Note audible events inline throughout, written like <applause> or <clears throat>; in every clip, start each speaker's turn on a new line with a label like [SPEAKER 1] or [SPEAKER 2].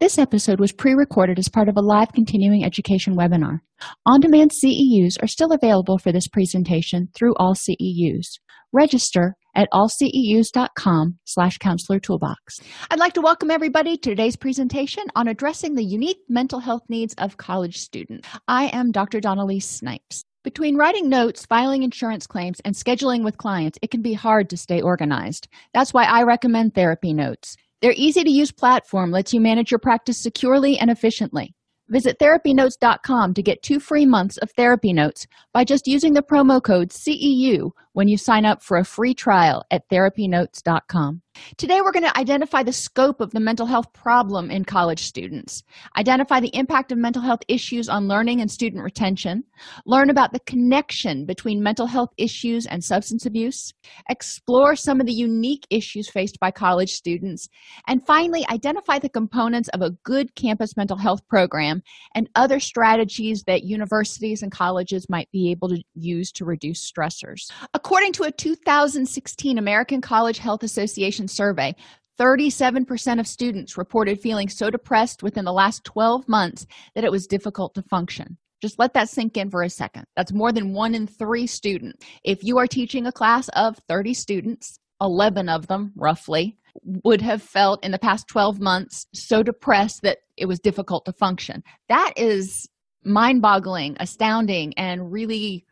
[SPEAKER 1] This episode was pre recorded as part of a live continuing education webinar. On demand CEUs are still available for this presentation through all CEUs. Register at allceus.com slash counselor toolbox. I'd like to welcome everybody to today's presentation on addressing the unique mental health needs of college students. I am Dr. Dawn-Elise Snipes. Between writing notes, filing insurance claims, and scheduling with clients, it can be hard to stay organized. That's why I recommend therapy notes. Their easy to use platform lets you manage your practice securely and efficiently. Visit therapynotes.com to get two free months of therapy notes by just using the promo code CEU when you sign up for a free trial at therapynotes.com. Today, we're going to identify the scope of the mental health problem in college students, identify the impact of mental health issues on learning and student retention, learn about the connection between mental health issues and substance abuse, explore some of the unique issues faced by college students, and finally, identify the components of a good campus mental health program and other strategies that universities and colleges might be able to use to reduce stressors. According to a 2016 American College Health Association survey 37% of students reported feeling so depressed within the last 12 months that it was difficult to function. Just let that sink in for a second. That's more than one in three students. If you are teaching a class of 30 students, 11 of them roughly would have felt in the past 12 months so depressed that it was difficult to function. That is mind boggling, astounding, and really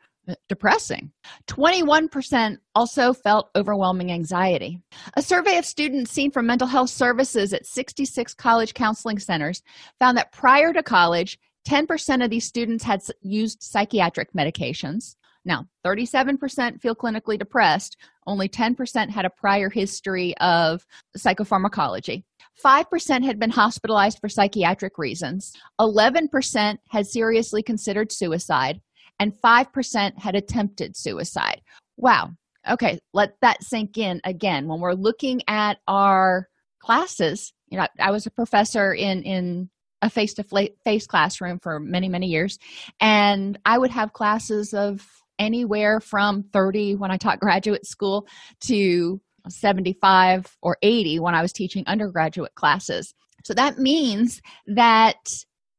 [SPEAKER 1] depressing. 21% also felt overwhelming anxiety. A survey of students seen from mental health services at 66 college counseling centers found that prior to college, 10% of these students had used psychiatric medications. Now, 37% feel clinically depressed, only 10% had a prior history of psychopharmacology. 5% had been hospitalized for psychiatric reasons. 11% had seriously considered suicide and 5% had attempted suicide. Wow. Okay, let that sink in again. When we're looking at our classes, you know, I was a professor in in a face to face classroom for many many years and I would have classes of anywhere from 30 when I taught graduate school to 75 or 80 when I was teaching undergraduate classes. So that means that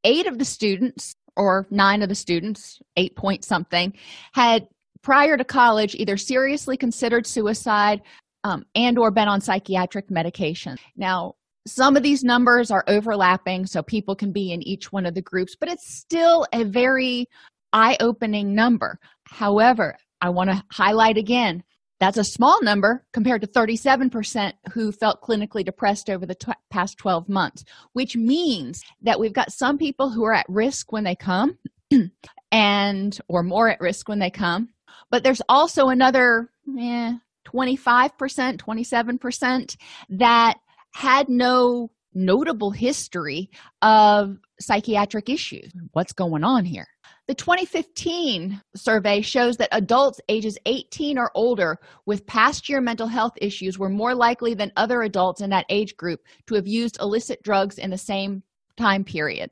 [SPEAKER 1] eight of the students or nine of the students, eight point something, had prior to college either seriously considered suicide um, and or been on psychiatric medication. Now, some of these numbers are overlapping, so people can be in each one of the groups, but it's still a very eye opening number. However, I want to highlight again that's a small number compared to 37% who felt clinically depressed over the past 12 months, which means that we've got some people who are at risk when they come <clears throat> and or more at risk when they come. But there's also another eh, 25%, 27% that had no notable history of psychiatric issues. What's going on here? The 2015 survey shows that adults ages 18 or older with past year mental health issues were more likely than other adults in that age group to have used illicit drugs in the same time period.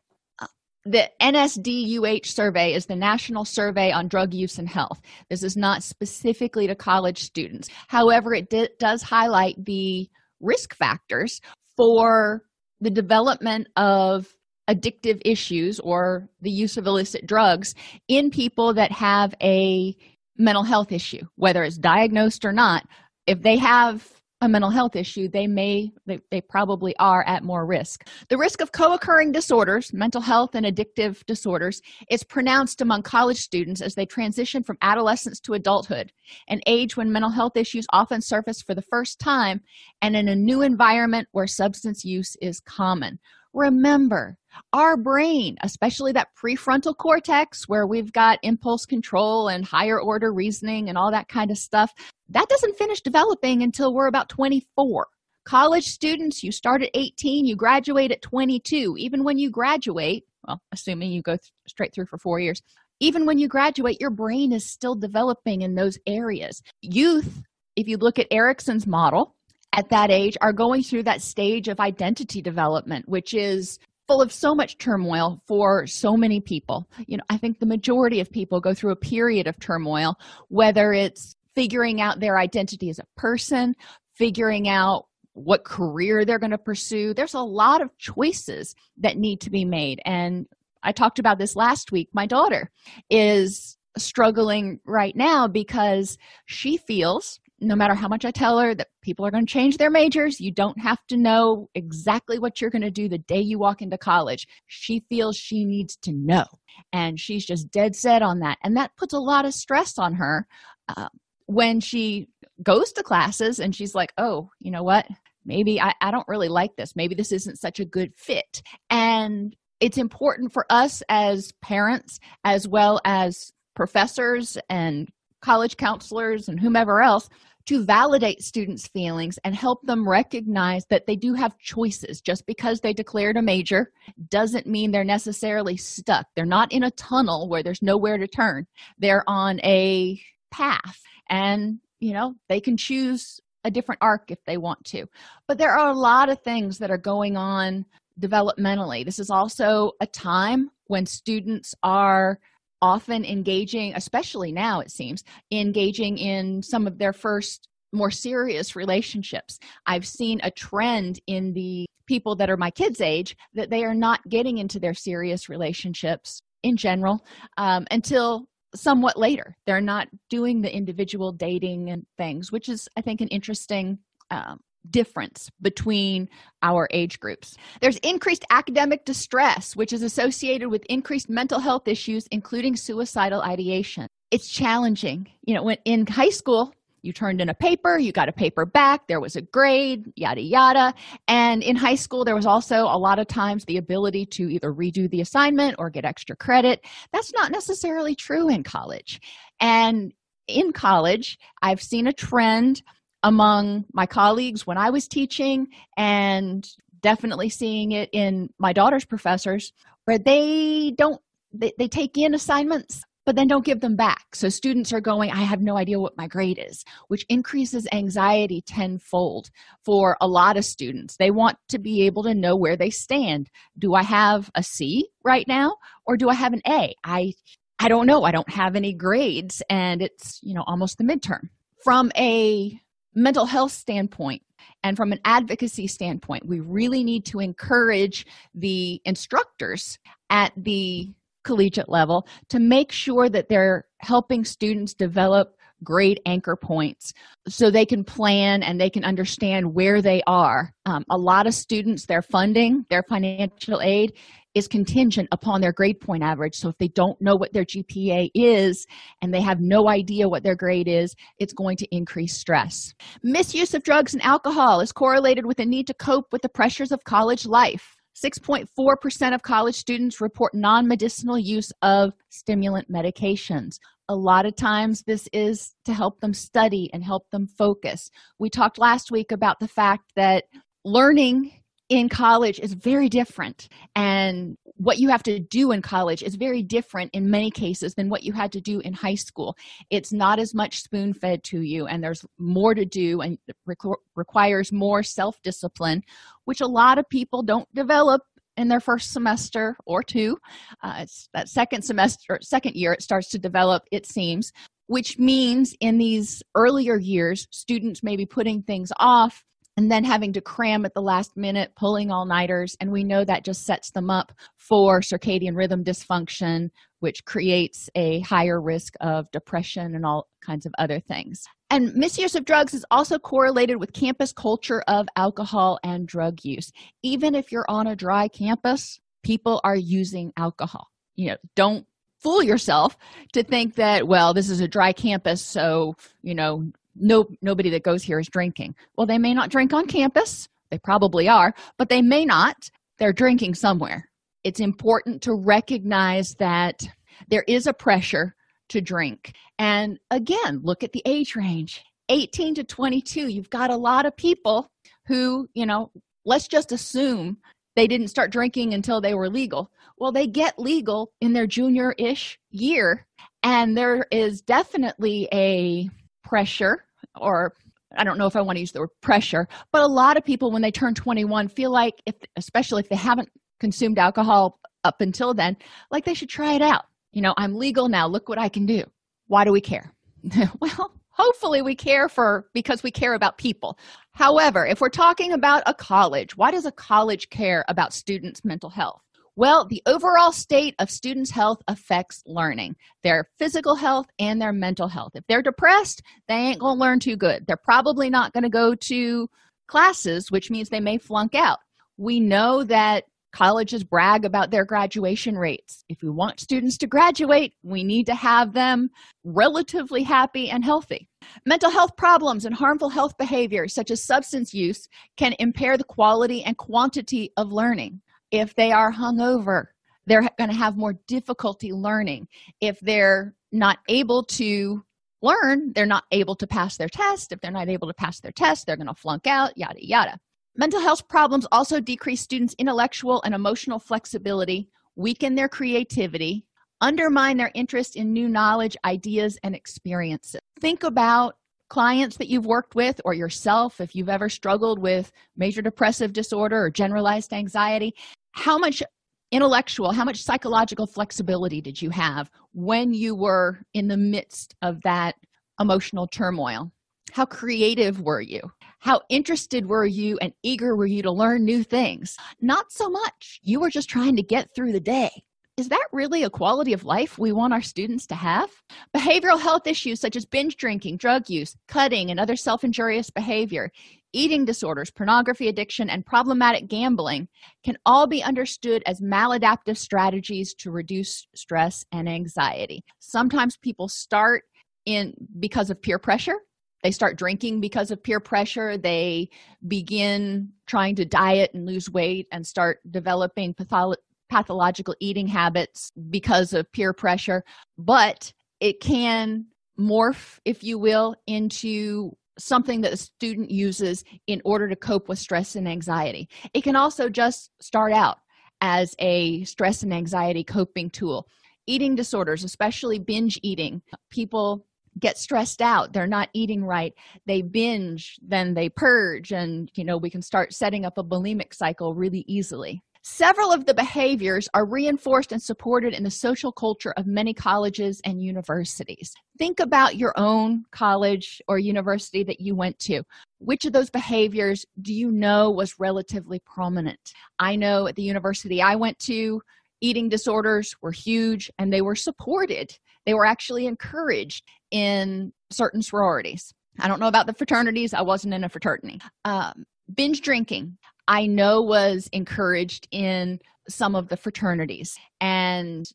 [SPEAKER 1] The NSDUH survey is the National Survey on Drug Use and Health. This is not specifically to college students. However, it d- does highlight the risk factors for the development of addictive issues or the use of illicit drugs in people that have a mental health issue whether it's diagnosed or not. If they have a mental health issue they may they, they probably are at more risk. The risk of co-occurring disorders mental health and addictive disorders is pronounced among college students as they transition from adolescence to adulthood an age when mental health issues often surface for the first time and in a new environment where substance use is common. Remember our brain, especially that prefrontal cortex where we've got impulse control and higher order reasoning and all that kind of stuff, that doesn't finish developing until we're about 24. College students, you start at 18, you graduate at 22. Even when you graduate, well, assuming you go th- straight through for four years, even when you graduate, your brain is still developing in those areas. Youth, if you look at Erikson's model, at that age are going through that stage of identity development, which is full of so much turmoil for so many people. You know, I think the majority of people go through a period of turmoil, whether it's figuring out their identity as a person, figuring out what career they're going to pursue. There's a lot of choices that need to be made. And I talked about this last week. My daughter is struggling right now because she feels no matter how much I tell her that people are going to change their majors, you don't have to know exactly what you're going to do the day you walk into college. She feels she needs to know, and she's just dead set on that. And that puts a lot of stress on her uh, when she goes to classes and she's like, oh, you know what? Maybe I, I don't really like this. Maybe this isn't such a good fit. And it's important for us as parents, as well as professors and college counselors and whomever else to validate students' feelings and help them recognize that they do have choices. Just because they declared a major doesn't mean they're necessarily stuck. They're not in a tunnel where there's nowhere to turn, they're on a path. And, you know, they can choose a different arc if they want to. But there are a lot of things that are going on developmentally. This is also a time when students are often engaging, especially now it seems, engaging in some of their first more serious relationships. I've seen a trend in the people that are my kids' age that they are not getting into their serious relationships in general um, until somewhat later. They're not doing the individual dating and things, which is, I think, an interesting um, difference between our age groups. There's increased academic distress, which is associated with increased mental health issues, including suicidal ideation. It's challenging. You know, when in high school, you turned in a paper, you got a paper back, there was a grade, yada, yada. And in high school, there was also a lot of times the ability to either redo the assignment or get extra credit. That's not necessarily true in college. And in college, I've seen a trend among my colleagues when I was teaching, and definitely seeing it in my daughter's professors, where they don't they, they take in assignments but then don't give them back. So students are going, I have no idea what my grade is, which increases anxiety tenfold for a lot of students. They want to be able to know where they stand. Do I have a C right now or do I have an A? I I don't know. I don't have any grades and it's, you know, almost the midterm. From a mental health standpoint and from an advocacy standpoint we really need to encourage the instructors at the collegiate level to make sure that they're helping students develop great anchor points so they can plan and they can understand where they are um, a lot of students their funding their financial aid is contingent upon their grade point average. So if they don't know what their GPA is and they have no idea what their grade is, it's going to increase stress. Misuse of drugs and alcohol is correlated with a need to cope with the pressures of college life. 6.4% of college students report non medicinal use of stimulant medications. A lot of times, this is to help them study and help them focus. We talked last week about the fact that learning in college is very different and what you have to do in college is very different in many cases than what you had to do in high school it's not as much spoon fed to you and there's more to do and requ- requires more self discipline which a lot of people don't develop in their first semester or two uh, it's that second semester second year it starts to develop it seems which means in these earlier years students may be putting things off and then having to cram at the last minute, pulling all nighters. And we know that just sets them up for circadian rhythm dysfunction, which creates a higher risk of depression and all kinds of other things. And misuse of drugs is also correlated with campus culture of alcohol and drug use. Even if you're on a dry campus, people are using alcohol. You know, don't fool yourself to think that well this is a dry campus so you know no nobody that goes here is drinking well they may not drink on campus they probably are but they may not they're drinking somewhere it's important to recognize that there is a pressure to drink. And again, look at the age range 18 to 22. You've got a lot of people who, you know, let's just assume they didn't start drinking until they were legal. Well, they get legal in their junior ish year, and there is definitely a pressure or I don't know if I want to use the word pressure, but a lot of people when they turn 21 feel like if especially if they haven't consumed alcohol up until then, like they should try it out. You know, I'm legal now, look what I can do. Why do we care? <laughs> well, hopefully we care for because we care about people. However, if we're talking about a college, why does a college care about students' mental health? Well, the overall state of students' health affects learning, their physical health and their mental health. If they're depressed, they ain't going to learn too good. They're probably not going to go to classes, which means they may flunk out. We know that colleges brag about their graduation rates. If we want students to graduate, we need to have them relatively happy and healthy. Mental health problems and harmful health behaviors, such as substance use, can impair the quality and quantity of learning if they are hungover they're going to have more difficulty learning if they're not able to learn they're not able to pass their test if they're not able to pass their test they're going to flunk out yada yada mental health problems also decrease students intellectual and emotional flexibility weaken their creativity undermine their interest in new knowledge ideas and experiences. Think about clients that you've worked with or yourself if you've ever struggled with major depressive disorder or generalized anxiety. How much intellectual how much psychological flexibility did you have when you were in the midst of that emotional turmoil? How creative were you how interested were you and eager were you to learn new things not so much you were just trying to get through the day is that really a quality of life we want our students to have? Behavioral health issues such as binge drinking, drug use, cutting, and other self injurious behavior, eating disorders, pornography addiction, and problematic gambling can all be understood as maladaptive strategies to reduce stress and anxiety. Sometimes people start in because of peer pressure. They start drinking because of peer pressure. They begin trying to diet and lose weight and start developing patholo- pathological eating habits because of peer pressure. But it can morph, if you will, into something that a student uses in order to cope with stress and anxiety. It can also just start out as a stress and anxiety coping tool. Eating disorders, especially binge eating, people get stressed out they're not eating right they binge then they purge and you know we can start setting up a bulimic cycle really easily Several of the behaviors are reinforced and supported in the social culture of many colleges and universities. Think about your own college or university that you went to. Which of those behaviors do you know was relatively prominent? I know at the university I went to, eating disorders were huge and they were supported. They were actually encouraged in certain sororities. I don't know about the fraternities, I wasn't in a fraternity. Um, binge drinking I know was encouraged in some of the fraternities. And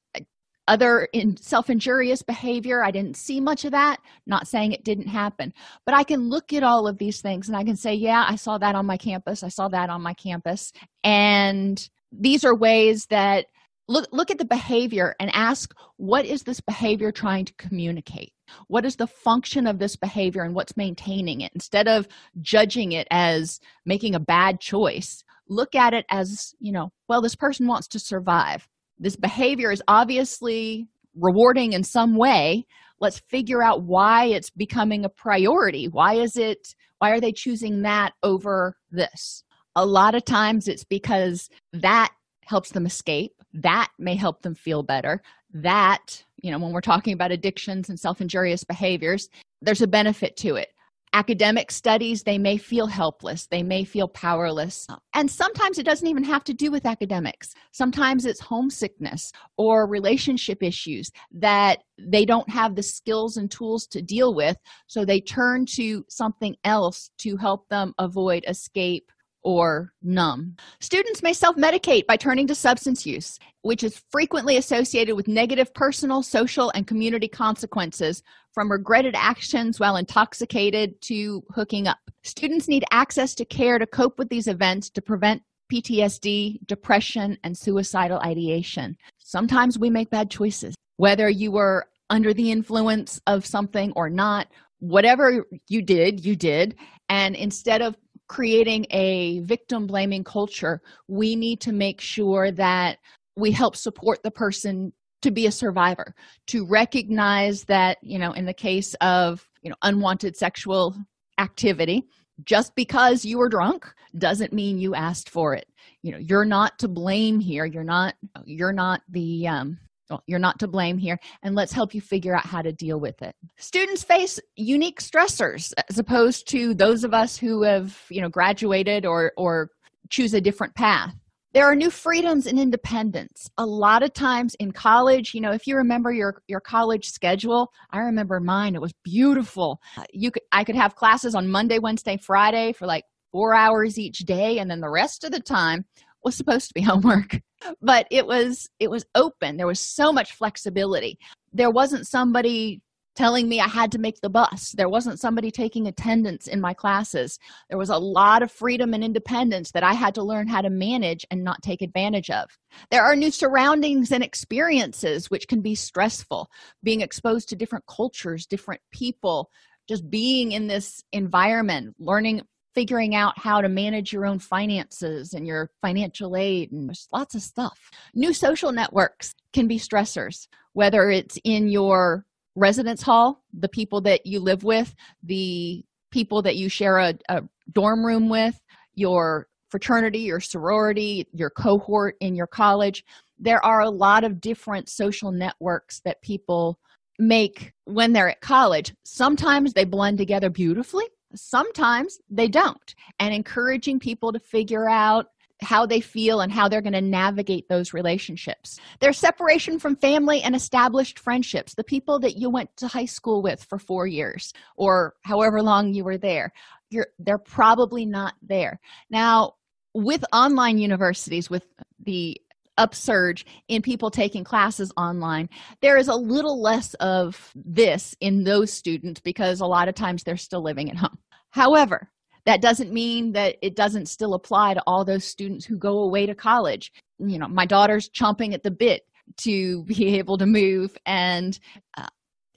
[SPEAKER 1] other in self-injurious behavior i didn't see much of that. Not saying it didn't happen. But i can look at all of these things and i can say yeah i saw that on my campus. I saw that on my campus. And these are ways that look look at the behavior and ask what is this behavior trying to communicate? What is the function of this behavior and what's maintaining it? Instead of judging it as making a bad choice look at it as you know well this person wants to survive. This behavior is obviously rewarding in some way. Let's figure out why it's becoming a priority. Why is it why are they choosing that over this? A lot of times it's because that helps them escape that may help them feel better. That you know when we're talking about addictions and self-injurious behaviors there's a benefit to it. Academic studies they may feel helpless. They may feel powerless. And sometimes it doesn't even have to do with academics. Sometimes it's homesickness or relationship issues that they don't have the skills and tools to deal with so they turn to something else to help them avoid escape or numb. Students may self medicate by turning to substance use, which is frequently associated with negative personal, social, and community consequences from regretted actions while intoxicated to hooking up. Students need access to care to cope with these events to prevent PTSD, depression, and suicidal ideation. Sometimes we make bad choices. Whether you were under the influence of something or not, whatever you did, you did. And instead of creating a victim blaming culture, we need to make sure that we help support the person to be a survivor, to recognize that, you know, in the case of, you know, unwanted sexual activity, just because you were drunk doesn't mean you asked for it. You know you're not to blame here. You're not you're not the um you're not to blame here. And let's help you figure out how to deal with it. Students face unique stressors as opposed to those of us who have you know graduated or or choose a different path. There are new freedoms and independence. A lot of times in college you know if you remember your your college schedule i remember mine. It was beautiful. You could i could have classes on monday wednesday friday for like four hours each day and then the rest of the time was supposed to be <laughs> homework but it was it was open there was so much flexibility there wasn't somebody telling me I had to make the bus. There wasn't somebody taking attendance in my classes. There was a lot of freedom and independence that I had to learn how to manage and not take advantage of. There are new surroundings and experiences which can be stressful. Being exposed to different cultures, different people, just being in this environment, learning figuring out how to manage your own finances and your financial aid and there's lots of stuff. New social networks can be stressors, whether it's in your residence hall the people that you live with the people that you share a, a dorm room with your fraternity your sorority your cohort in your college there are a lot of different social networks that people make when they're at college sometimes they blend together beautifully sometimes they don't and encouraging people to figure out how they feel and how they're going to navigate those relationships. There's separation from family and established friendships, the people that you went to high school with for four years or however long you were there. You're, they're probably not there. Now, with online universities, with the upsurge in people taking classes online, there is a little less of this in those students because a lot of times they're still living at home. However, that doesn't mean that it doesn't still apply to all those students who go away to college. You know my daughter's chomping at the bit to <laughs> be able to move and uh,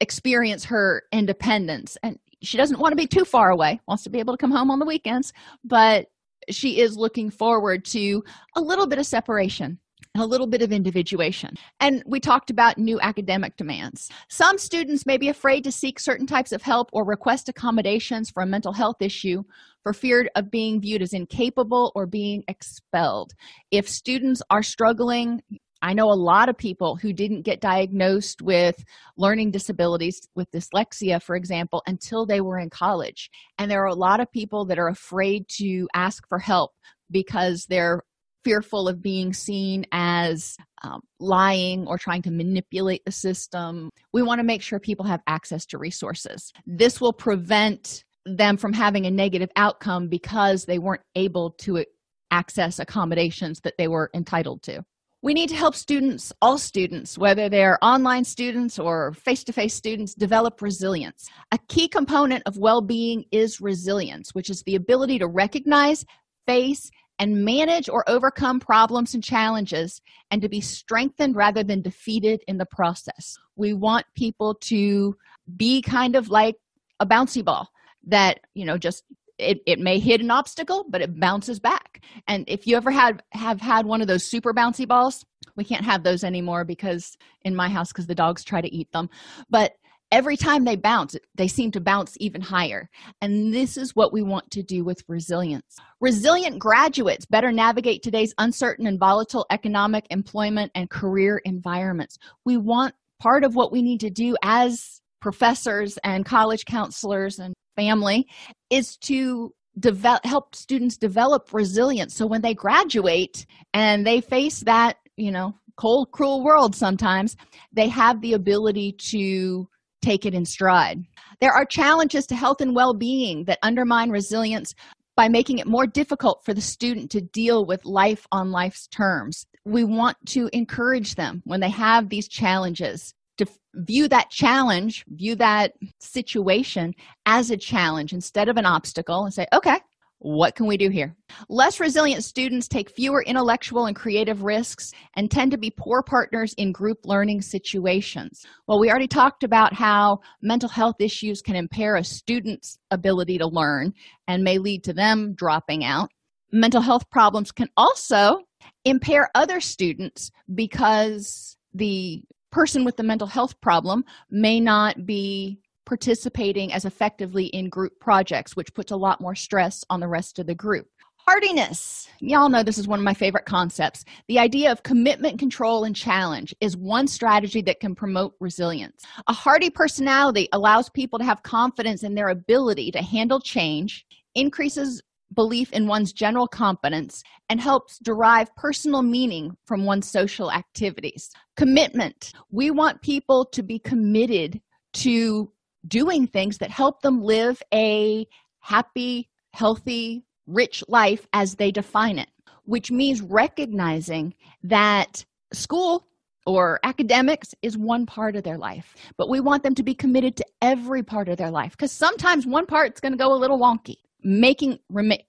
[SPEAKER 1] experience her independence. And she doesn't want to be too far away wants to be able to come home on the weekends but she is looking forward to a little bit of separation a little bit of individuation. And we talked about new academic demands. Some students may be afraid to seek certain types of help or request accommodations for a mental health issue for fear of being viewed as incapable or being expelled. If students are struggling, I know a lot of people who didn't get diagnosed with learning disabilities, with dyslexia, for example, until they were in college. And there are a lot of people that are afraid to ask for help because they're fearful of being seen as um, lying or trying to manipulate the system. We want to make sure people have access to resources. This will prevent them from having a negative outcome because they weren't able to access accommodations that they were entitled to. We need to help students, all students, whether they're online students or face to face students, develop resilience. A key component of well being is resilience, which is the ability to recognize, face, and manage or overcome problems and challenges and to be strengthened rather than defeated in the process. We want people to be kind of like a bouncy ball that, you know, just it, it may hit an obstacle but it bounces back and if you ever had have had one of those super bouncy balls we can't have those anymore because in my house because the dogs try to eat them but every time they bounce they seem to bounce even higher. And this is what we want to do with resilience. Resilient graduates better navigate today's uncertain and volatile economic employment and career environments. We want part of what we need to do as professors and college counselors and family is to develop help students develop resilience. So when they graduate and they face that you know cold cruel world sometimes they have the ability to take it in stride. There are challenges to health and well being that undermine resilience by making it more difficult for the student to deal with life on life's terms. We want to encourage them when they have these challenges to view that challenge, view that situation as a challenge instead of an obstacle and say, okay, what can we do here? Less resilient students take fewer intellectual and creative risks and tend to be poor partners in group learning situations. Well, we already talked about how mental health issues can impair a student's ability to learn and may lead to them dropping out. Mental health problems can also impair other students because the person with the mental health problem may not be participating as effectively in group projects, which puts a lot more stress on the rest of the group. Hardiness. Y'all know this is one of my favorite concepts. The idea of commitment, control, and challenge is one strategy that can promote resilience. A hardy personality allows people to have confidence in their ability to handle change, increases belief in one's general competence, and helps derive personal meaning from one's social activities. Commitment. We want people to be committed to doing things that help them live a happy, healthy, rich life as they define it, which means recognizing that school or academics is one part of their life, but we want them to be committed to every part of their life because sometimes one part's going to go a little wonky. Making,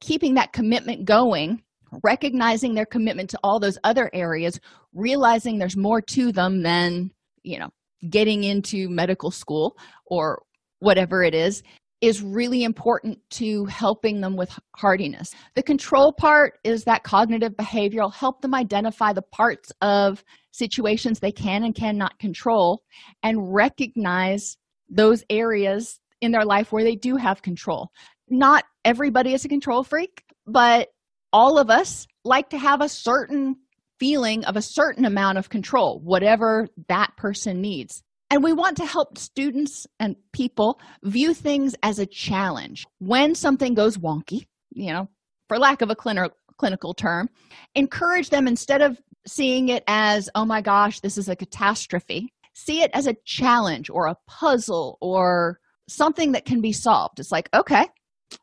[SPEAKER 1] keeping that commitment going, recognizing their commitment to all those other areas, realizing there's more to them than, you know, getting into medical school or whatever it is is really important to helping them with hardiness. The control part is that cognitive behavioral help them identify the parts of situations they can and cannot control and recognize those areas in their life where they do have control. Not everybody is a control freak, but all of us like to have a certain feeling of a certain amount of control, whatever that person needs. And we want to help students and people view things as a challenge. When something goes wonky, you know, for lack of a clin- clinical term, encourage them instead of seeing it as, oh my gosh, this is a catastrophe, see it as a challenge or a puzzle or something that can be solved. It's like, okay,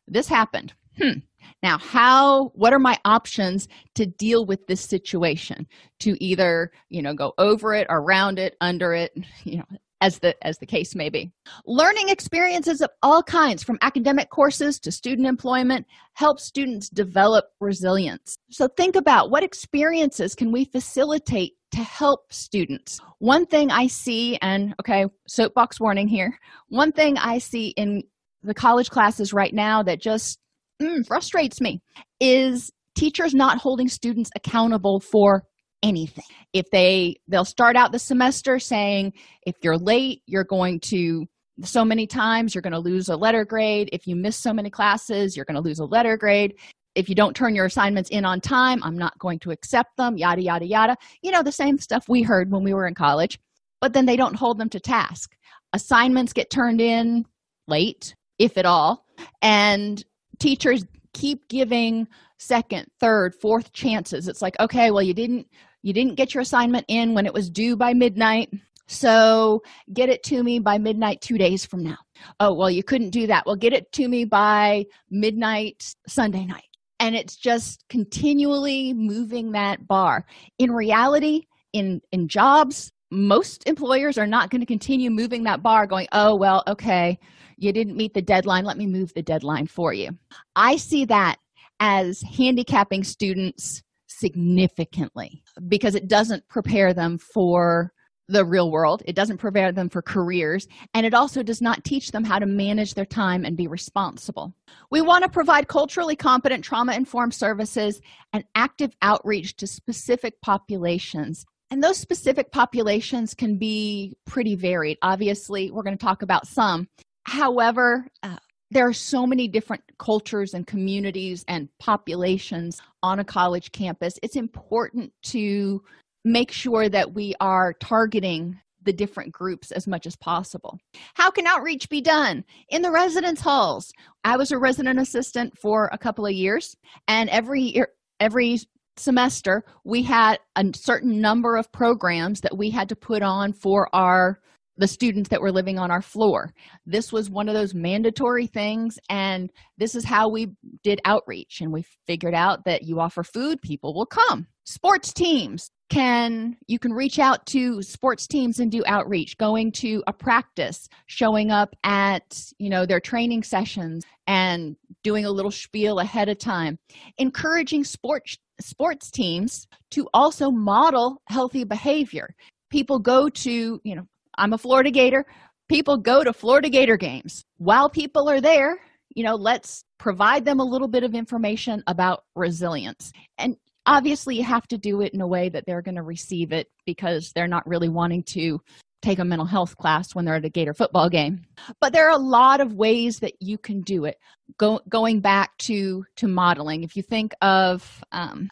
[SPEAKER 1] this happened. Hmm. Now, how, what are my options to deal with this situation? To either, you know, go over it, around it, under it, you know, as the as the case may be. Learning experiences of all kinds from academic courses to student employment help students develop resilience. So think about what experiences can we facilitate to help students? One thing i see and okay soapbox warning here. One thing i see in the college classes right now that just mm, frustrates me is teachers not holding students accountable for anything. If they they'll start out the semester saying if you're late you're going to so many times you're going to lose a letter grade. If you miss so many classes you're going to lose a letter grade. If you don't turn your assignments in on time i'm not going to accept them yada yada yada. You know the same stuff we heard when we were in college but then they don't hold them to task. Assignments get turned in late if at all and teachers keep giving second third fourth chances. It's like okay well you didn't you didn't get your assignment in when it was due by midnight so get it to me by midnight two days from now. Oh well you couldn't do that. Well get it to me by midnight sunday night. And it's just continually moving that bar. In reality in in jobs most employers are not going to continue moving that bar going oh well okay you didn't meet the deadline let me move the deadline for you. I see that as handicapping students significantly because it doesn't prepare them for the real world it doesn't prepare them for careers and it also does not teach them how to manage their time and be responsible. We want to provide culturally competent trauma informed services and active outreach to specific populations and those specific populations can be pretty varied. Obviously we're going to talk about some however uh, there are so many different cultures and communities and populations on a college campus. It's important to make sure that we are targeting the different groups as much as possible. How can outreach be done? In the residence halls. I was a resident assistant for a couple of years and every year every semester we had a certain number of programs that we had to put on for our the students that were living on our floor. This was one of those mandatory things, and this is how we did outreach. And we figured out that you offer food, people will come. Sports teams. can you can reach out to sports teams and do outreach going to a practice showing up at you know their training sessions and doing a little spiel ahead of time encouraging sports sports teams to also model healthy behavior people go to you know i'm a florida gator. People go to florida gator games. While people are there you know let's provide them a little bit of information about resilience. And obviously you have to do it in a way that they're going to receive it because they're not really wanting to take a mental health class when they're at a gator football game. But there are a lot of ways that you can do it. Go, going back to to modeling if you think of um,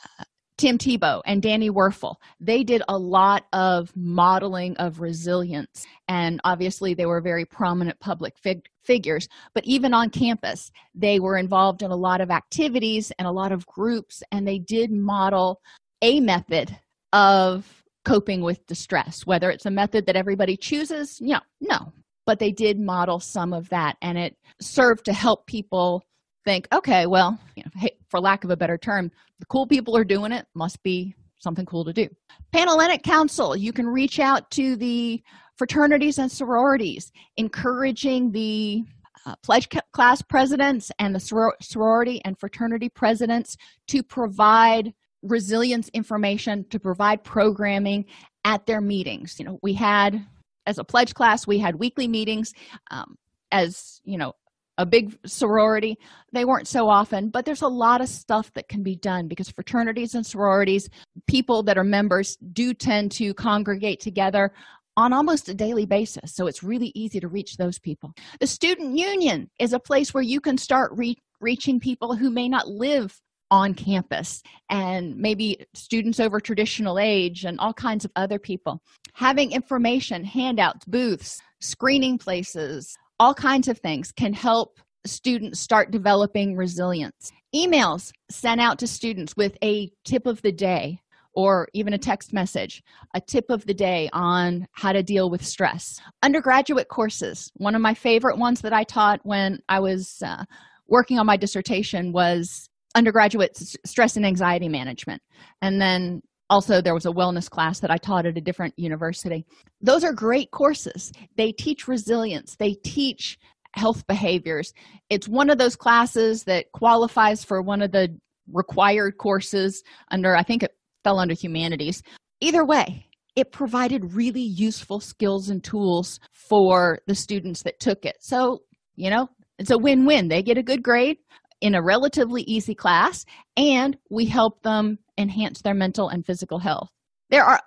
[SPEAKER 1] tim tebow and danny Wuerffel. They did a lot of modeling of resilience and obviously they were very prominent public fig- figures but even on campus they were involved in a lot of activities and a lot of groups and they did model a method of coping with distress whether it's a method that everybody chooses no no but they did model some of that and it served to help people think okay well you know, hey, for lack of a better term the cool people are doing it must be something cool to do. Panhellenic council you can reach out to the fraternities and sororities encouraging the uh, pledge class presidents and the soror- sorority and fraternity presidents to provide resilience information to provide programming at their meetings. You know we had as a pledge class we had weekly meetings um, as you know a big sorority. They weren't so often but there's a lot of stuff that can be done because fraternities and sororities people that are members do tend to congregate together on almost a daily basis. So it's really easy to reach those people. The student union is a place where you can start re- reaching people who may not live on campus and maybe students over traditional age and all kinds of other people. Having information handouts booths screening places all kinds of things can help students start developing resilience. Emails sent out to students with a tip of the day or even a text message a tip of the day on how to deal with stress. Undergraduate courses. One of my favorite ones that i taught when i was uh, working on my dissertation was undergraduate stress and anxiety management. And then also there was a wellness class that i taught at a different university. Those are great courses. They teach resilience. They teach health behaviors. It's one of those classes that qualifies for one of the required courses under i think it fell under humanities. Either way it provided really useful skills and tools for the students that took it. So you know it's a win-win. They get a good grade in a relatively easy class and we help them enhance their mental and physical health. There are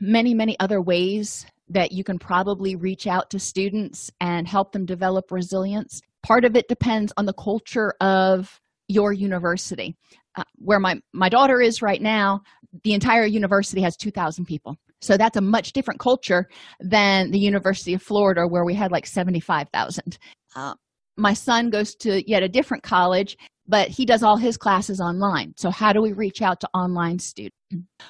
[SPEAKER 1] many many other ways that you can probably reach out to students and help them develop resilience. Part of it depends on the culture of your university. Uh, where my my daughter is right now the entire university has 2000 people. So that's a much different culture than the university of florida where we had like 75000 uh, my son goes to yet a different college but he does all his classes online. So how do we reach out to online students?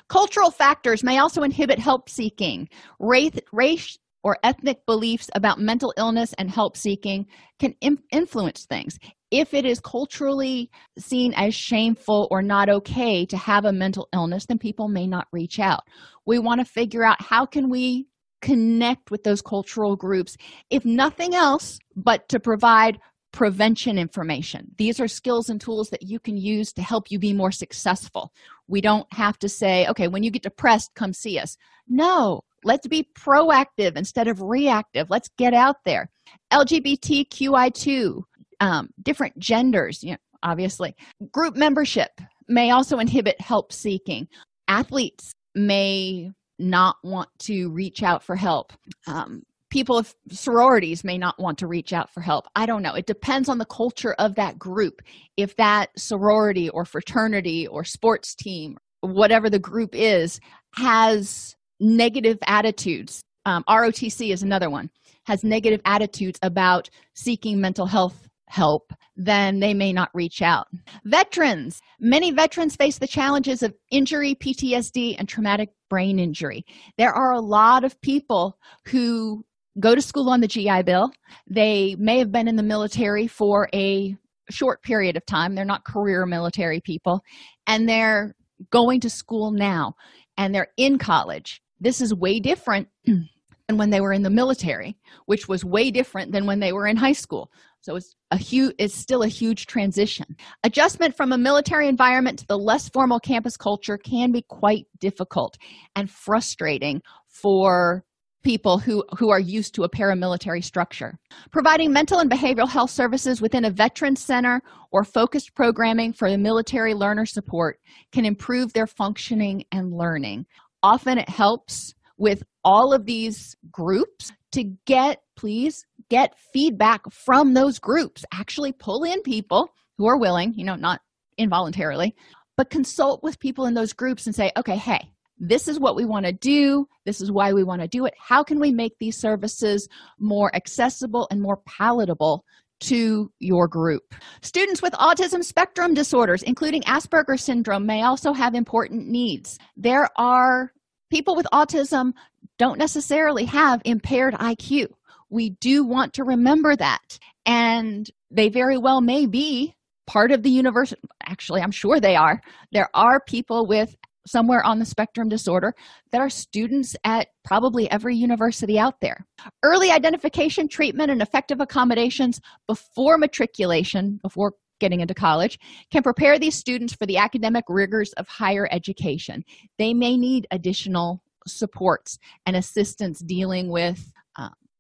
[SPEAKER 1] Cultural factors may also inhibit help seeking. Race, race or ethnic beliefs about mental illness and help seeking can influence things. If it is culturally seen as shameful or not okay to have a mental illness then people may not reach out. We want to figure out how can we connect with those cultural groups if nothing else but to provide prevention information. These are skills and tools that you can use to help you be more successful. We don't have to say okay when you get depressed come see us. No let's be proactive instead of reactive. Let's get out there. Lgbtqi2 um, different genders you know, obviously. Group membership may also inhibit help seeking. Athletes may not want to reach out for help. Um, people of sororities may not want to reach out for help. I don't know. It depends on the culture of that group. If that sorority or fraternity or sports team whatever the group is has negative attitudes um, rotc is another one has negative attitudes about seeking mental health help then they may not reach out. Veterans. Many veterans face the challenges of injury ptsd and traumatic brain injury. There are a lot of people who go to school on the gi bill. They may have been in the military for a short period of time. They're not career military people. And they're going to school now and they're in college. This is way different <clears throat> than when they were in the military, which was way different than when they were in high school. So it's a huge it's still a huge transition. Adjustment from a military environment to the less formal campus culture can be quite difficult and frustrating for people who, who are used to a paramilitary structure. Providing mental and behavioral health services within a veteran center or focused programming for the military learner support can improve their functioning and learning. Often it helps with all of these groups to get, please, get feedback from those groups. Actually, pull in people who are willing, you know, not involuntarily, but consult with people in those groups and say, okay, hey, this is what we want to do. This is why we want to do it. How can we make these services more accessible and more palatable to your group? Students with autism spectrum disorders, including Asperger's syndrome, may also have important needs. There are people with autism don't necessarily have impaired IQ. We do want to remember that. And they very well may be part of the universe. Actually, I'm sure they are. There are people with somewhere on the spectrum disorder that are students at probably every university out there. Early identification, treatment, and effective accommodations before matriculation, before getting into college, can prepare these students for the academic rigors of higher education. They may need additional supports and assistance dealing with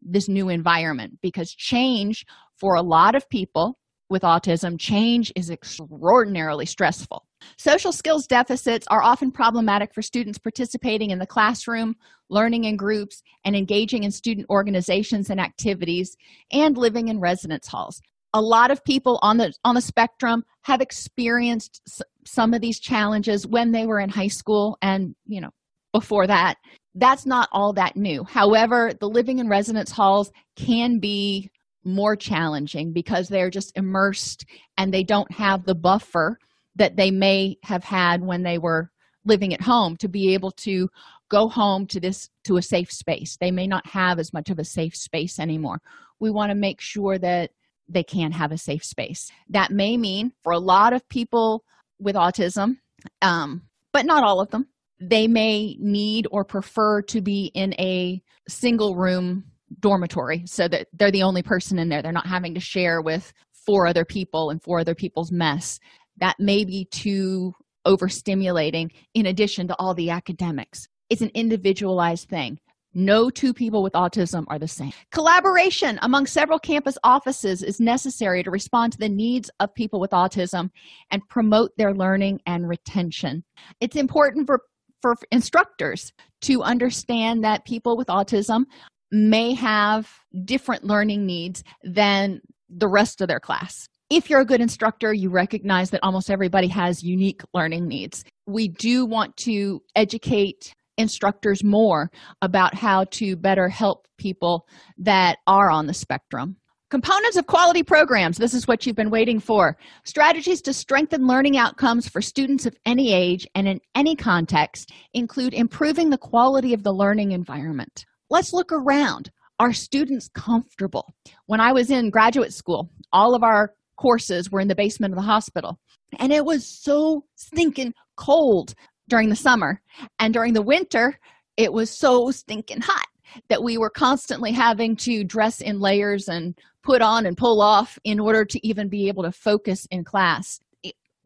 [SPEAKER 1] this new environment because change for a lot of people with autism, change is extraordinarily stressful. Social skills deficits are often problematic for students participating in the classroom, learning in groups, and engaging in student organizations and activities, and living in residence halls. A lot of people on the on the spectrum have experienced some of these challenges when they were in high school and, you know, before that. That's not all that new. However, the living in residence halls can be more challenging because they're just immersed and they don't have the buffer that they may have had when they were living at home to be able to go home to this to a safe space. They may not have as much of a safe space anymore. We want to make sure that they can have a safe space. That may mean for a lot of people with autism um, but not all of them they may need or prefer to be in a single room dormitory so that they're the only person in there. They're not having to share with four other people and four other people's mess. That may be too overstimulating in addition to all the academics. It's an individualized thing. No two people with autism are the same. Collaboration among several campus offices is necessary to respond to the needs of people with autism and promote their learning and retention. It's important for for instructors to understand that people with autism may have different learning needs than the rest of their class. If you're a good instructor, you recognize that almost everybody has unique learning needs. We do want to educate instructors more about how to better help people that are on the spectrum. Components of quality programs. This is what you've been waiting for. Strategies to strengthen learning outcomes for students of any age and in any context include improving the quality of the learning environment. Let's look around. Are students comfortable? When i was in graduate school all of our courses were in the basement of the hospital. And it was so stinking cold during the summer. And during the winter it was so stinking hot that we were constantly having to dress in layers and put on and pull off in order to even be able to focus in class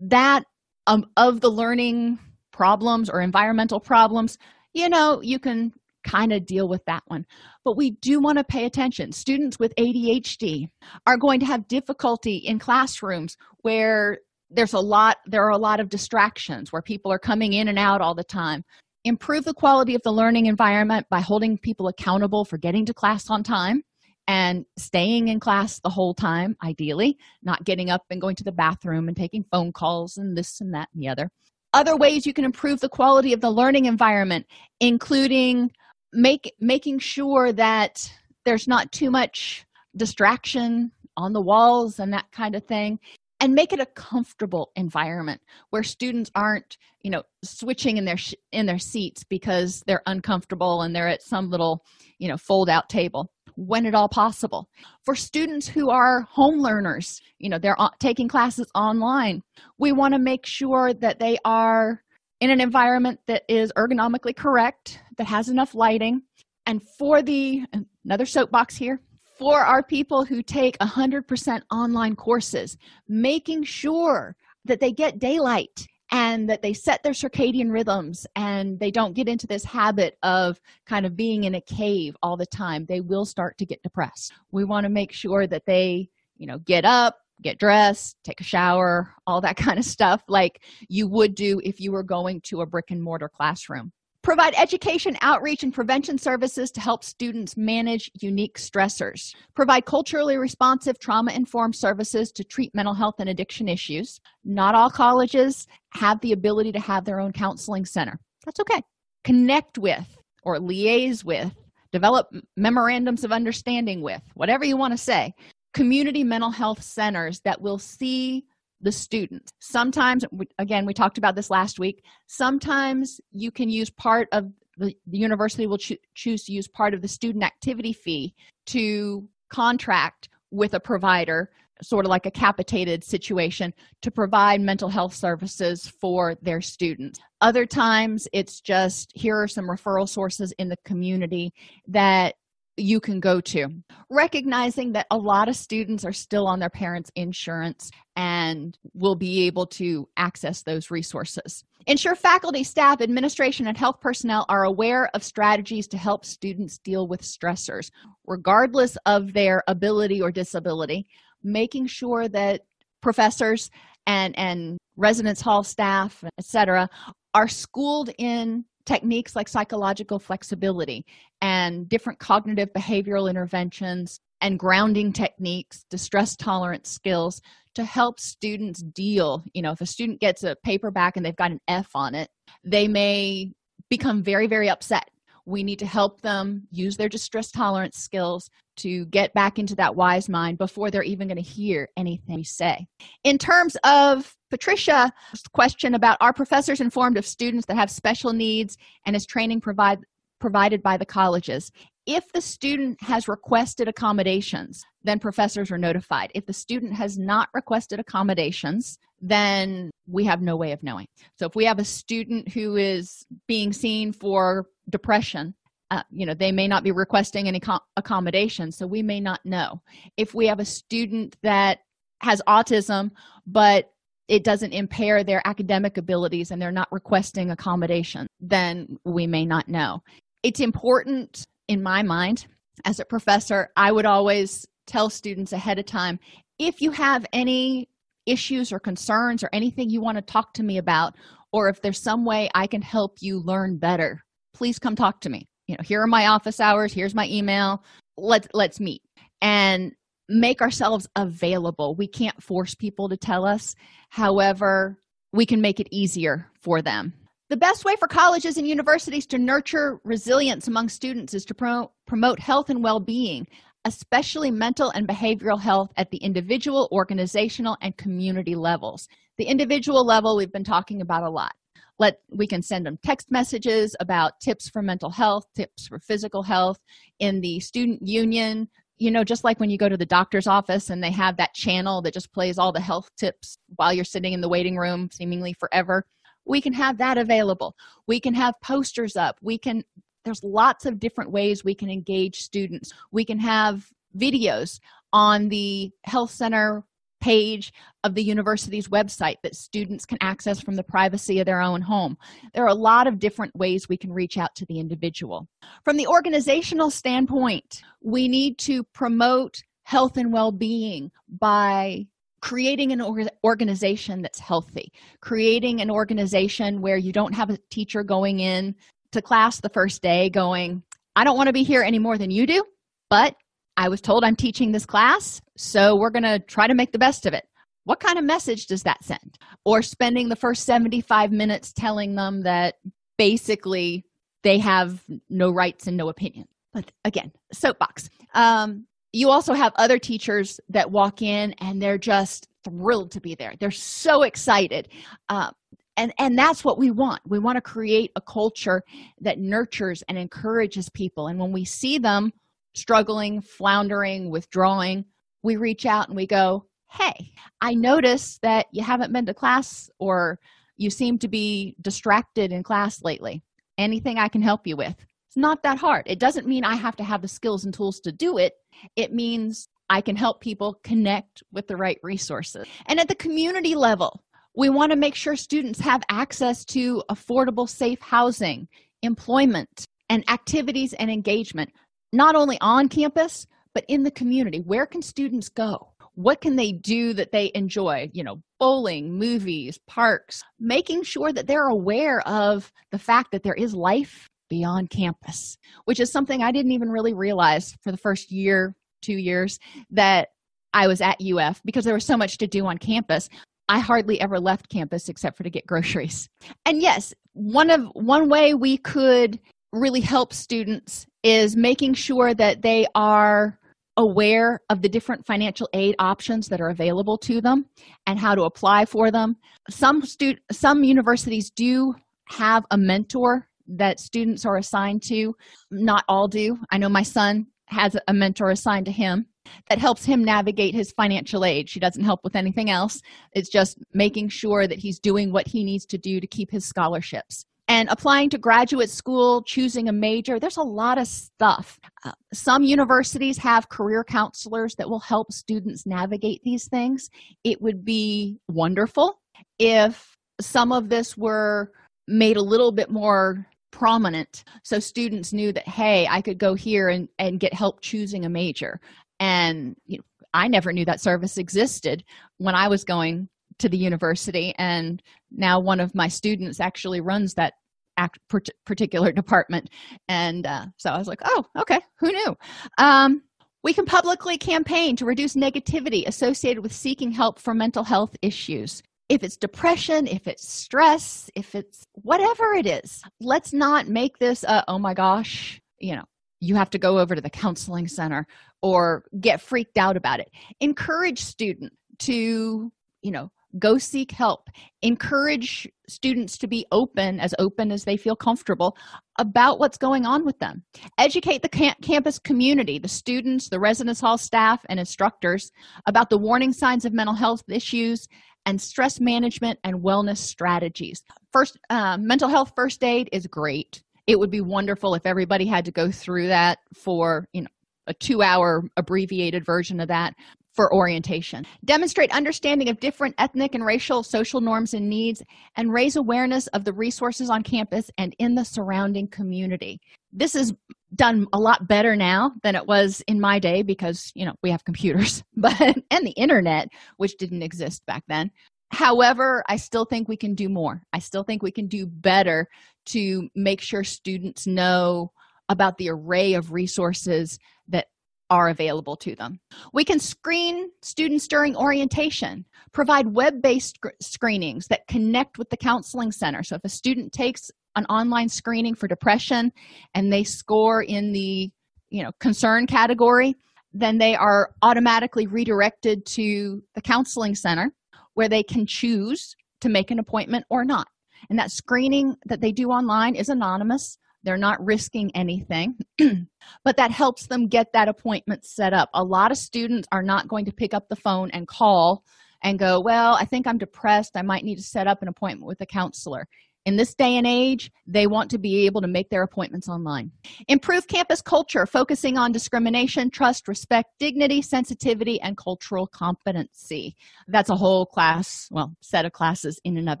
[SPEAKER 1] that um, of the learning problems or environmental problems you know you can kind of deal with that one. But we do want to pay attention. Students with ADHD are going to have difficulty in classrooms where there's a lot there are a lot of distractions where people are coming in and out all the time. Improve the quality of the learning environment by holding people accountable for getting to class on time and staying in class the whole time, ideally, not getting up and going to the bathroom and taking phone calls and this and that and the other. Other ways you can improve the quality of the learning environment, including make making sure that there's not too much distraction on the walls and that kind of thing and make it a comfortable environment where students aren't you know switching in their sh- in their seats because they're uncomfortable and they're at some little you know fold out table when at all possible for students who are home learners you know they're taking classes online we want to make sure that they are in an environment that is ergonomically correct, that has enough lighting. And for the another soapbox here, for our people who take 100% online courses, making sure that they get daylight and that they set their circadian rhythms and they don't get into this habit of kind of being in a cave all the time. They will start to get depressed. We want to make sure that they you know get up get dressed take a shower all that <laughs> kind of stuff like you would do if you were going to a brick and mortar classroom Provide education, outreach, and prevention services to help students manage unique stressors. Provide culturally responsive, trauma informed services to treat mental health and addiction issues. Not all colleges have the ability to have their own counseling center. That's okay. Connect with or liaise with, develop memorandums of understanding with, whatever you want to say, community mental health centers that will see the student sometimes again we talked about this last week. Sometimes you can use part of the, the university will cho- choose to use part of the student activity fee to contract with a provider sort of like a capitated situation to provide mental health services for their students. Other times it's just here are some referral sources in the community that you can go to. Recognizing that a lot of students are still on their parents insurance and will be able to access those resources. Ensure faculty staff administration and health personnel are aware of strategies to help students deal with stressors regardless of their ability or disability. Making sure that professors and and residence hall staff etc are schooled in techniques like psychological flexibility and different cognitive behavioral interventions and grounding techniques distress tolerance skills to help students deal you know if a student gets a paper back and they've got an f on it they may become very very upset. We need to help them use their distress tolerance skills to get back into that wise mind before they're even going to hear anything you say. In terms of Patricia's question about are professors informed of students that have special needs and is training provide, provided by the colleges? If the student has requested accommodations, then professors are notified. If the student has not requested accommodations, then we have no way of knowing. So if we have a student who is being seen for depression uh, you know they may not be requesting any com- accommodation so we may not know. If we have a student that has autism but it doesn't impair their academic abilities and they're not requesting accommodation then we may not know. It's important in my mind as a professor i would always tell students ahead of time if you have any issues or concerns or anything you want to talk to me about or if there's some way i can help you learn better please come talk to me you know here are my office hours here's my email let's let's meet and make ourselves available. We can't force people to tell us. However we can make it easier for them. The best way for colleges and universities to nurture resilience among students is to pro- promote health and well-being especially mental and behavioral health at the individual organizational and community levels. The individual level we've been talking about a lot let we can send them text messages about tips for mental health tips for physical health in the student union. You know just like when you go to the doctor's office and they have that channel that just plays all the health tips while you're sitting in the waiting room seemingly forever we can have that available. We can have posters up. We can there's lots of different ways we can engage students. We can have videos on the health center page of the university's website that students can access from the privacy of their own home. There are a lot of different ways we can reach out to the individual. From the organizational standpoint, we need to promote health and well being by creating an organization that's healthy, creating an organization where you don't have a teacher going in to class the first day going, I don't want to be here any more than you do, but I was told I'm teaching this class, so we're going to try to make the best of it. What kind of message does that send? Or spending the first 75 minutes telling them that basically they have no rights and no opinion. But again, soapbox. Um, you also have other teachers that walk in and they're just thrilled to be there. They're so excited. Uh, and and that's what we want we want to create a culture that nurtures and encourages people and when we see them struggling, floundering, withdrawing, we reach out and we go, Hey, I notice that you haven't been to class or you seem to be distracted in class lately. Anything i can help you with? It's not that hard. It doesn't mean i have to have the skills and tools to do it. It means i can help people connect with the right resources. And at the community level we want to make sure students have access to affordable safe housing employment and activities and engagement not only on campus but in the community. Where can students go? What can they do that they enjoy? You know bowling movies parks making sure that they're aware of the fact that there is life beyond campus which is something i didn't even really realize for the first year two years that i was at uf because there was so much to do on campus. I hardly ever left campus except for to get groceries. And yes one of one way we could really help students is making sure that they are aware of the different financial aid options that are available to them and how to apply for them. Some student some universities do have a mentor that students are assigned to. Not all do. I know my son has a mentor assigned to him that helps him navigate his financial aid. She doesn't help with anything else. It's just making sure that he's doing what he needs to do to keep his scholarships and applying to graduate school choosing a major there's a lot of stuff. Uh, some universities have career counselors that will help students navigate these things. It would be wonderful if some of this were made a little bit more prominent so students knew that hey i could go here and, and get help choosing a major. And you know, i never knew that service existed when i was going to the university. And now one of my students actually runs that act particular department. And uh, so i was like oh okay who knew? Um, we can publicly campaign to reduce negativity associated with seeking help for mental health issues. If it's depression if it's stress if it's whatever it is let's not make this a, oh my gosh you know you have to go over to the counseling center or get freaked out about it. Encourage student to you know go seek help. Encourage students to be open as open as they feel comfortable about what's going on with them. Educate the cam- campus community the students the residence hall staff and instructors about the warning signs of mental health issues and stress management and wellness strategies. First uh, mental health first aid is great. It would be wonderful if everybody had to go through that for you know a two hour abbreviated version of that for orientation. Demonstrate understanding of different ethnic and racial social norms and needs, and raise awareness of the resources on campus and in the surrounding community. This is done a lot better now than it was in my day because, you know, we have computers, <laughs> but and the internet, which didn't exist back then. However, I still think we can do more. I still think we can do better to make sure students know about the array of resources that are available to them. We can screen students during orientation, provide web based sc- screenings that connect with the counseling center. So, if a student takes an online screening for depression and they score in the you know concern category then they are automatically redirected to the counseling center where they can choose to make an appointment or not and that screening that they do online is anonymous they're not risking anything <clears throat> but that helps them get that appointment set up. A lot of students are not going to pick up the phone and call and go well i think i'm depressed. I might need to set up an appointment with a counselor in this day and age they want to be able to make their appointments online. Improve campus culture focusing on discrimination trust respect dignity sensitivity and cultural competency. That's a whole class well set of classes in and of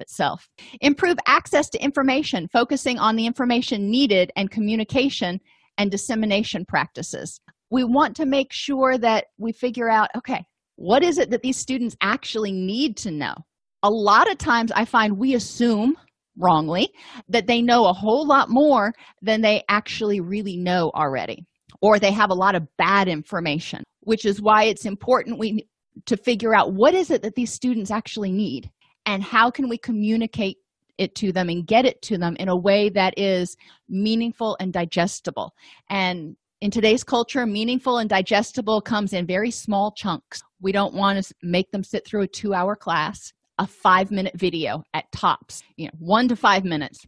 [SPEAKER 1] itself. Improve access to information focusing on the information needed and communication and dissemination practices. We want to make sure that we figure out okay what is it that these students actually need to know? A lot of times i find we assume wrongly that they know a whole lot more than they actually really know already or they have a lot of bad information which is why it's important we to figure out what is it that these students actually need and how can we communicate it to them and get it to them in a way that is meaningful and digestible. And in today's culture meaningful and digestible comes in very small chunks. We don't want to make them sit through a two hour class a five minute video at tops. You know one to five minutes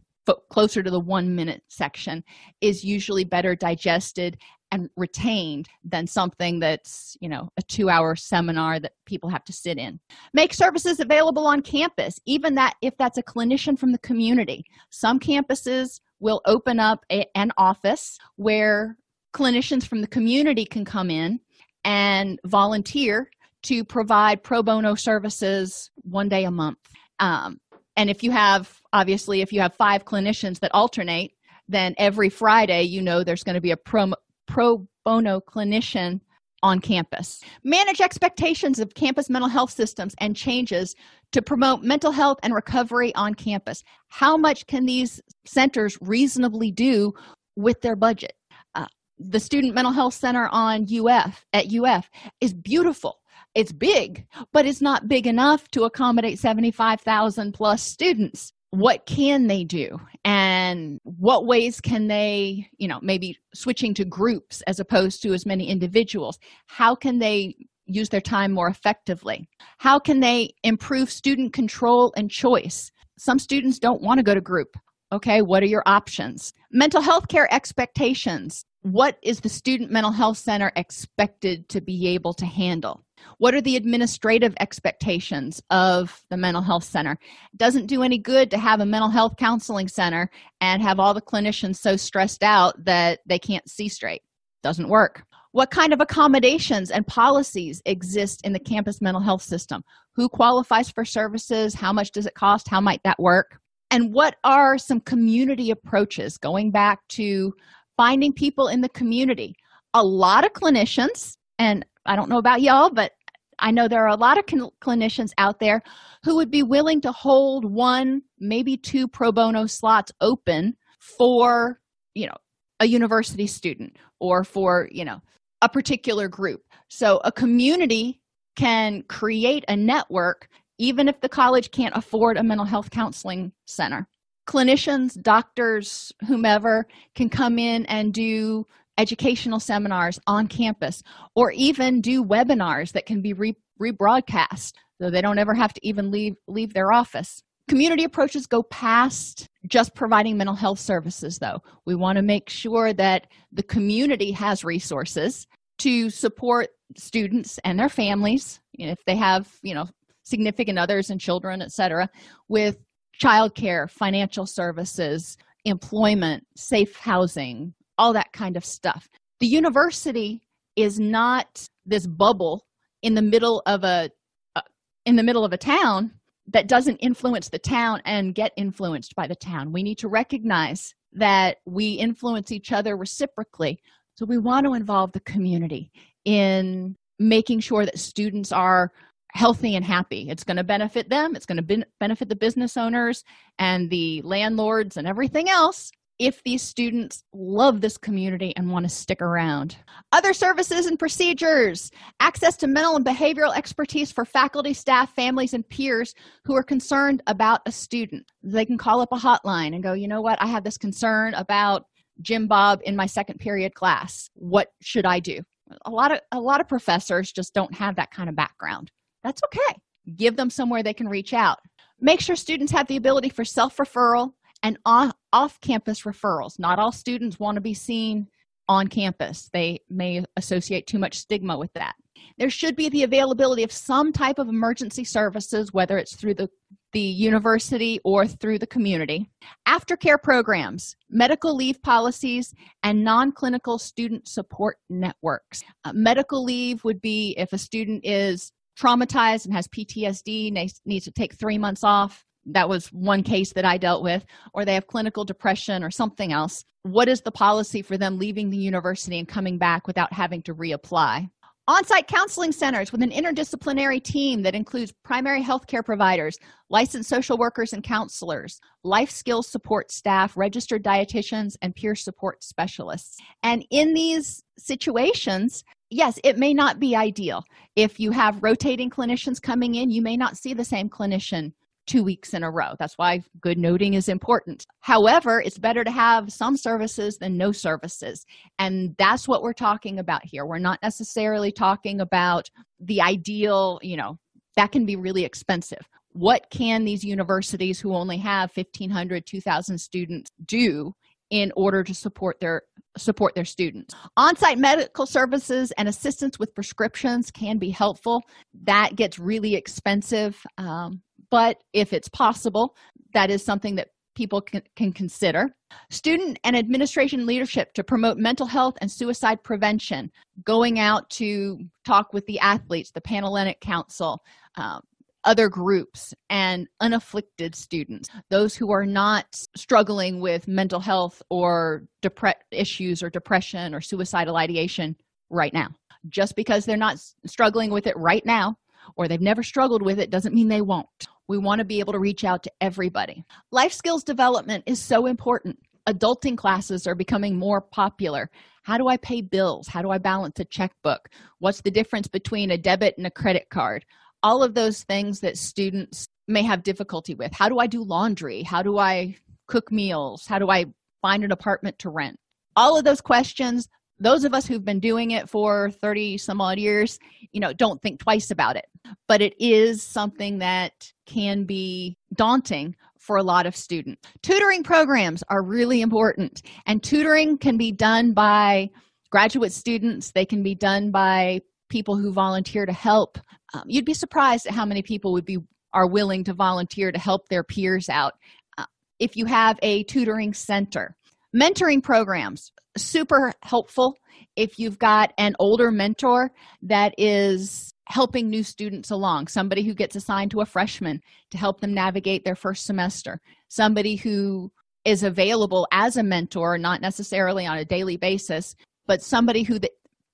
[SPEAKER 1] closer to the one minute section is usually better digested and retained than something that's you know a two hour seminar that people have to sit in. Make services available on campus even that if that's a clinician from the community. Some campuses will open up a, an office where clinicians from the community can come in and volunteer to provide pro bono services one day a month. Um, and if you have obviously if you have five clinicians that alternate then every friday you know there's going to be a pro, pro bono clinician on campus. Manage expectations of campus mental health systems and changes to promote mental health and recovery on campus. How much can these centers reasonably do with their budget? Uh, the student mental health center on uf at uf is beautiful it's big but it's not big enough to accommodate 75,000 plus students. What can they do? And what ways can they you know maybe switching to groups as opposed to as many individuals? How can they use their time more effectively? How can they improve student control and choice? Some students don't want to go to group okay? What are your options? Mental health care expectations. What is the student mental health center expected to be able to handle what are the administrative expectations of the mental health center? It doesn't do any good to have a mental health counseling center and have all the clinicians so stressed out that they can't see straight. Doesn't work. What kind of accommodations and policies exist in the campus mental health system? Who qualifies for services? How much does it cost? How might that work? And what are some community approaches going back to finding people in the community? A lot of clinicians and i don't know about y'all but i know there are a lot of cl- clinicians out there who would be willing to hold one maybe two pro bono slots open for you know a university student or for you know a particular group. So a community can create a network even if the college can't afford a mental health counseling center. Clinicians doctors whomever can come in and do educational seminars on campus or even do webinars that can be re- rebroadcast so they don't ever have to even leave leave their office. Community approaches go past just providing mental health services though. We want to make sure that the community has resources to support students and their families if they have you know significant others and children etc with childcare financial services employment safe housing all that kind of stuff. The university is not this bubble in the middle of a uh, in the middle of a town that doesn't influence the town and get influenced by the town. We need to recognize that we influence each other reciprocally. So we want to involve the community in making sure that students are healthy and happy. It's going to benefit them it's going to ben- benefit the business owners and the landlords and everything else if these students love this community and want to stick around. Other services and procedures access to mental and behavioral expertise for faculty, staff, families, and peers who are concerned about a student. They can call up a hotline and go, you know what, I have this concern about Jim Bob in my second period class. What should I do? A lot of a lot of professors just don't have that kind of background that's okay give them somewhere they can reach out make sure students have the ability for self-referral and off-campus referrals. Not all students want to be seen on campus. They may associate too much stigma with that. There should be the availability of some type of emergency services whether it's through the the university or through the community. Aftercare programs medical leave policies and non-clinical student support networks. Uh, medical leave would be if a student is traumatized and has PTSD, needs to take three months off. That was one case that I dealt with, or they have clinical depression or something else. What is the policy for them leaving the university and coming back without having to reapply? On site counseling centers with an interdisciplinary team that includes primary health care providers, licensed social workers and counselors, life skills support staff, registered dietitians, and peer support specialists. And in these situations, yes, it may not be ideal. If you have rotating clinicians coming in, you may not see the same clinician two weeks in a row. That's why good noting is important. However, it's better to have some services than no services. And that's what we're talking about here. We're not necessarily talking about the ideal, you know, that can be really expensive. What can these universities who only have 1,500, 2,000 students do in order to support their support their students. On site medical services and assistance with prescriptions can be helpful. That gets really expensive, um, but if it's possible, that is something that people can, can consider. Student and administration leadership to promote mental health and suicide prevention, going out to talk with the athletes, the Panhellenic Council, um, other groups and unafflicted students. Those who are not struggling with mental health or depre- issues or depression or suicidal ideation right now. Just because they're not struggling with it right now or they've never struggled with it doesn't mean they won't we want to be able to reach out to everybody. Life skills development is so important. Adulting classes are becoming more popular. How do i pay bills? How do i balance a checkbook? What's the difference between a debit and a credit card? All of those things that students may have difficulty with. How do i do laundry? How do i cook meals? How do i find an apartment to rent? All of those questions those of us who've been doing it for 30 some odd years you know don't think twice about it. But it is something that can be daunting for a lot of students tutoring programs are really important and tutoring can be done by graduate students. They can be done by people who volunteer to help. Um, you'd be surprised at how many people would be are willing to volunteer to help their peers out. Uh, if you have a tutoring center mentoring programs super helpful if you've got an older mentor that is helping new students along somebody who gets assigned to a freshman to help them navigate their first semester somebody who is available as a mentor not necessarily on a daily basis but somebody who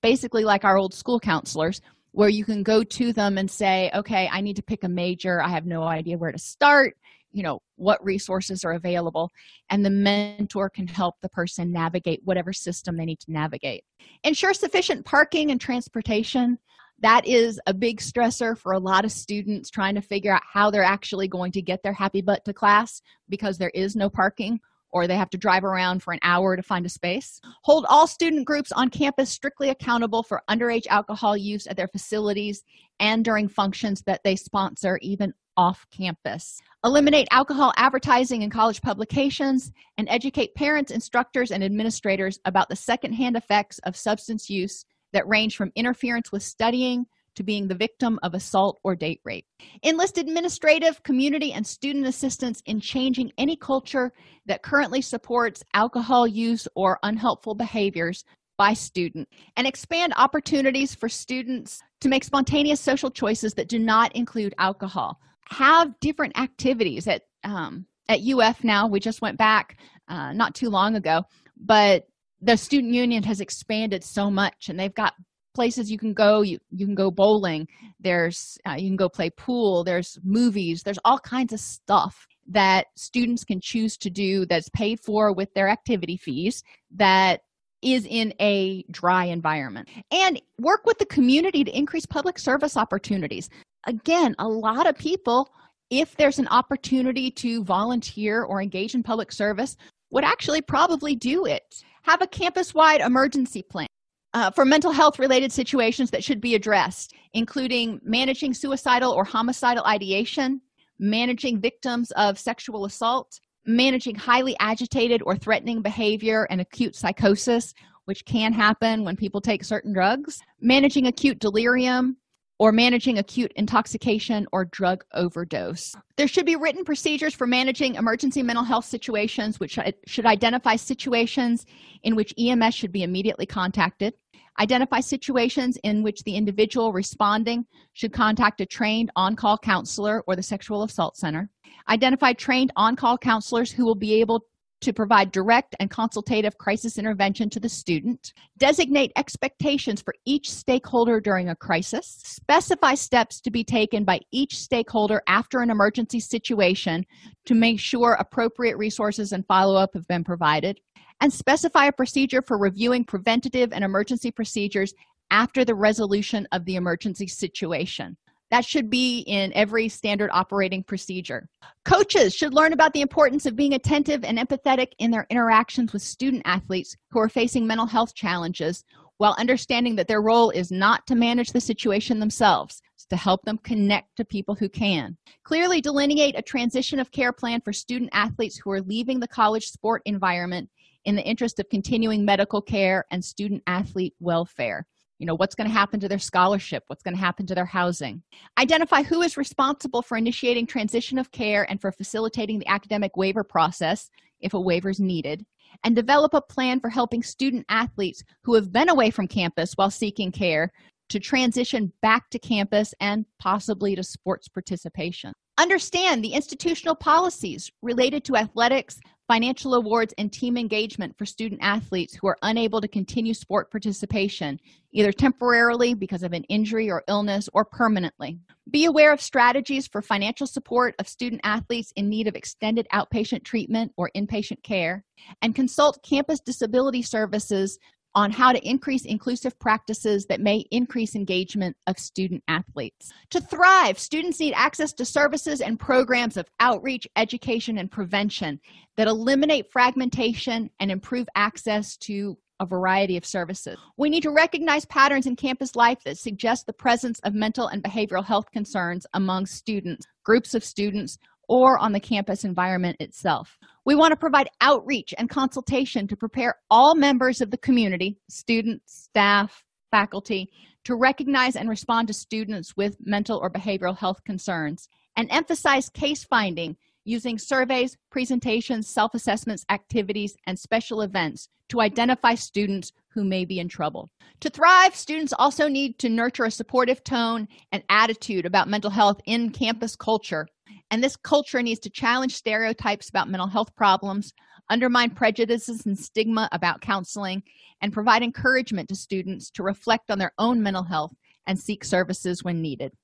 [SPEAKER 1] basically like our old school counselors where you can go to them and say okay i need to pick a major. I have no idea where to start you know what resources are available and the mentor can help the person navigate whatever system they need to navigate ensure sufficient parking and transportation that is a big stressor for a lot of students trying to figure out how they're actually going to get their happy butt to class because there is no parking or they have to drive around for an hour to find a space. Hold all student groups on campus strictly accountable for underage alcohol use at their facilities and during functions that they sponsor, even off campus. Eliminate alcohol advertising in college publications and educate parents, instructors, and administrators about the secondhand effects of substance use that range from interference with studying to being the victim of assault or date rape. Enlist administrative, community, and student assistance in changing any culture that currently supports alcohol use or unhelpful behaviors by student and expand opportunities for students to make spontaneous social choices that do not include alcohol have different activities at um, at uf now. We just went back uh, not too long ago but the student union has expanded so much and they've got places you can go. You, you can go bowling. There's uh, you can go play pool. There's movies. There's all kinds of stuff that students can choose to do that's paid for with their activity fees that is in a dry environment. And work with the community to increase public service opportunities again a lot of people if there's an opportunity to volunteer or engage in public service would actually probably do it. Have a campus-wide emergency plan uh, for mental health related situations that should be addressed, including managing suicidal or homicidal ideation, managing victims of sexual assault, managing highly agitated or threatening behavior and acute psychosis, which can happen when people take certain drugs, managing acute delirium, or managing acute intoxication or drug overdose. There should be written procedures for managing emergency mental health situations, which should identify situations in which EMS should be immediately contacted, identify situations in which the individual responding should contact a trained on-call counselor or the sexual assault center identify trained on-call counselors who will be able to provide direct and consultative crisis intervention to the student designate expectations for each stakeholder during a crisis specify steps to be taken by each stakeholder after an emergency situation to make sure appropriate resources and follow-up have been provided and specify a procedure for reviewing preventative and emergency procedures after the resolution of the emergency situation. That should be in every standard operating procedure. Coaches should learn about the importance of being attentive and empathetic in their interactions with student athletes who are facing mental health challenges while understanding that their role is not to manage the situation themselves, it's to help them connect to people who can. Clearly delineate a transition of care plan for student athletes who are leaving the college sport environment in the interest of continuing medical care and student athlete welfare you know what's going to happen to their scholarship what's going to happen to their housing. Identify who is responsible for initiating transition of care and for facilitating the academic waiver process if a waiver is needed. And develop a plan for helping student athletes who have been away from campus while seeking care to transition back to campus and possibly to sports participation. Understand the institutional policies related to athletics financial awards and team engagement for student athletes who are unable to continue sport participation either temporarily because of an injury or illness or permanently. Be aware of strategies for financial support of student athletes in need of extended outpatient treatment or inpatient care and consult campus disability services on how to increase inclusive practices that may increase engagement of student athletes. To thrive, students need access to services and programs of outreach, education, and prevention that eliminate fragmentation and improve access to a variety of services. We need to recognize patterns in campus life that suggest the presence of mental and behavioral health concerns among students, groups of students, or on the campus environment itself. We want to provide outreach and consultation to prepare all members of the community, students, staff, faculty, to recognize and respond to students with mental or behavioral health concerns, and emphasize case finding using surveys, presentations, self assessments, activities, and special events to identify students who may be in trouble. To thrive, students also need to nurture a supportive tone and attitude about mental health in campus culture and this culture needs to challenge stereotypes about mental health problems, undermine prejudices and stigma about counseling, and provide encouragement to students to reflect on their own mental health and seek services when needed.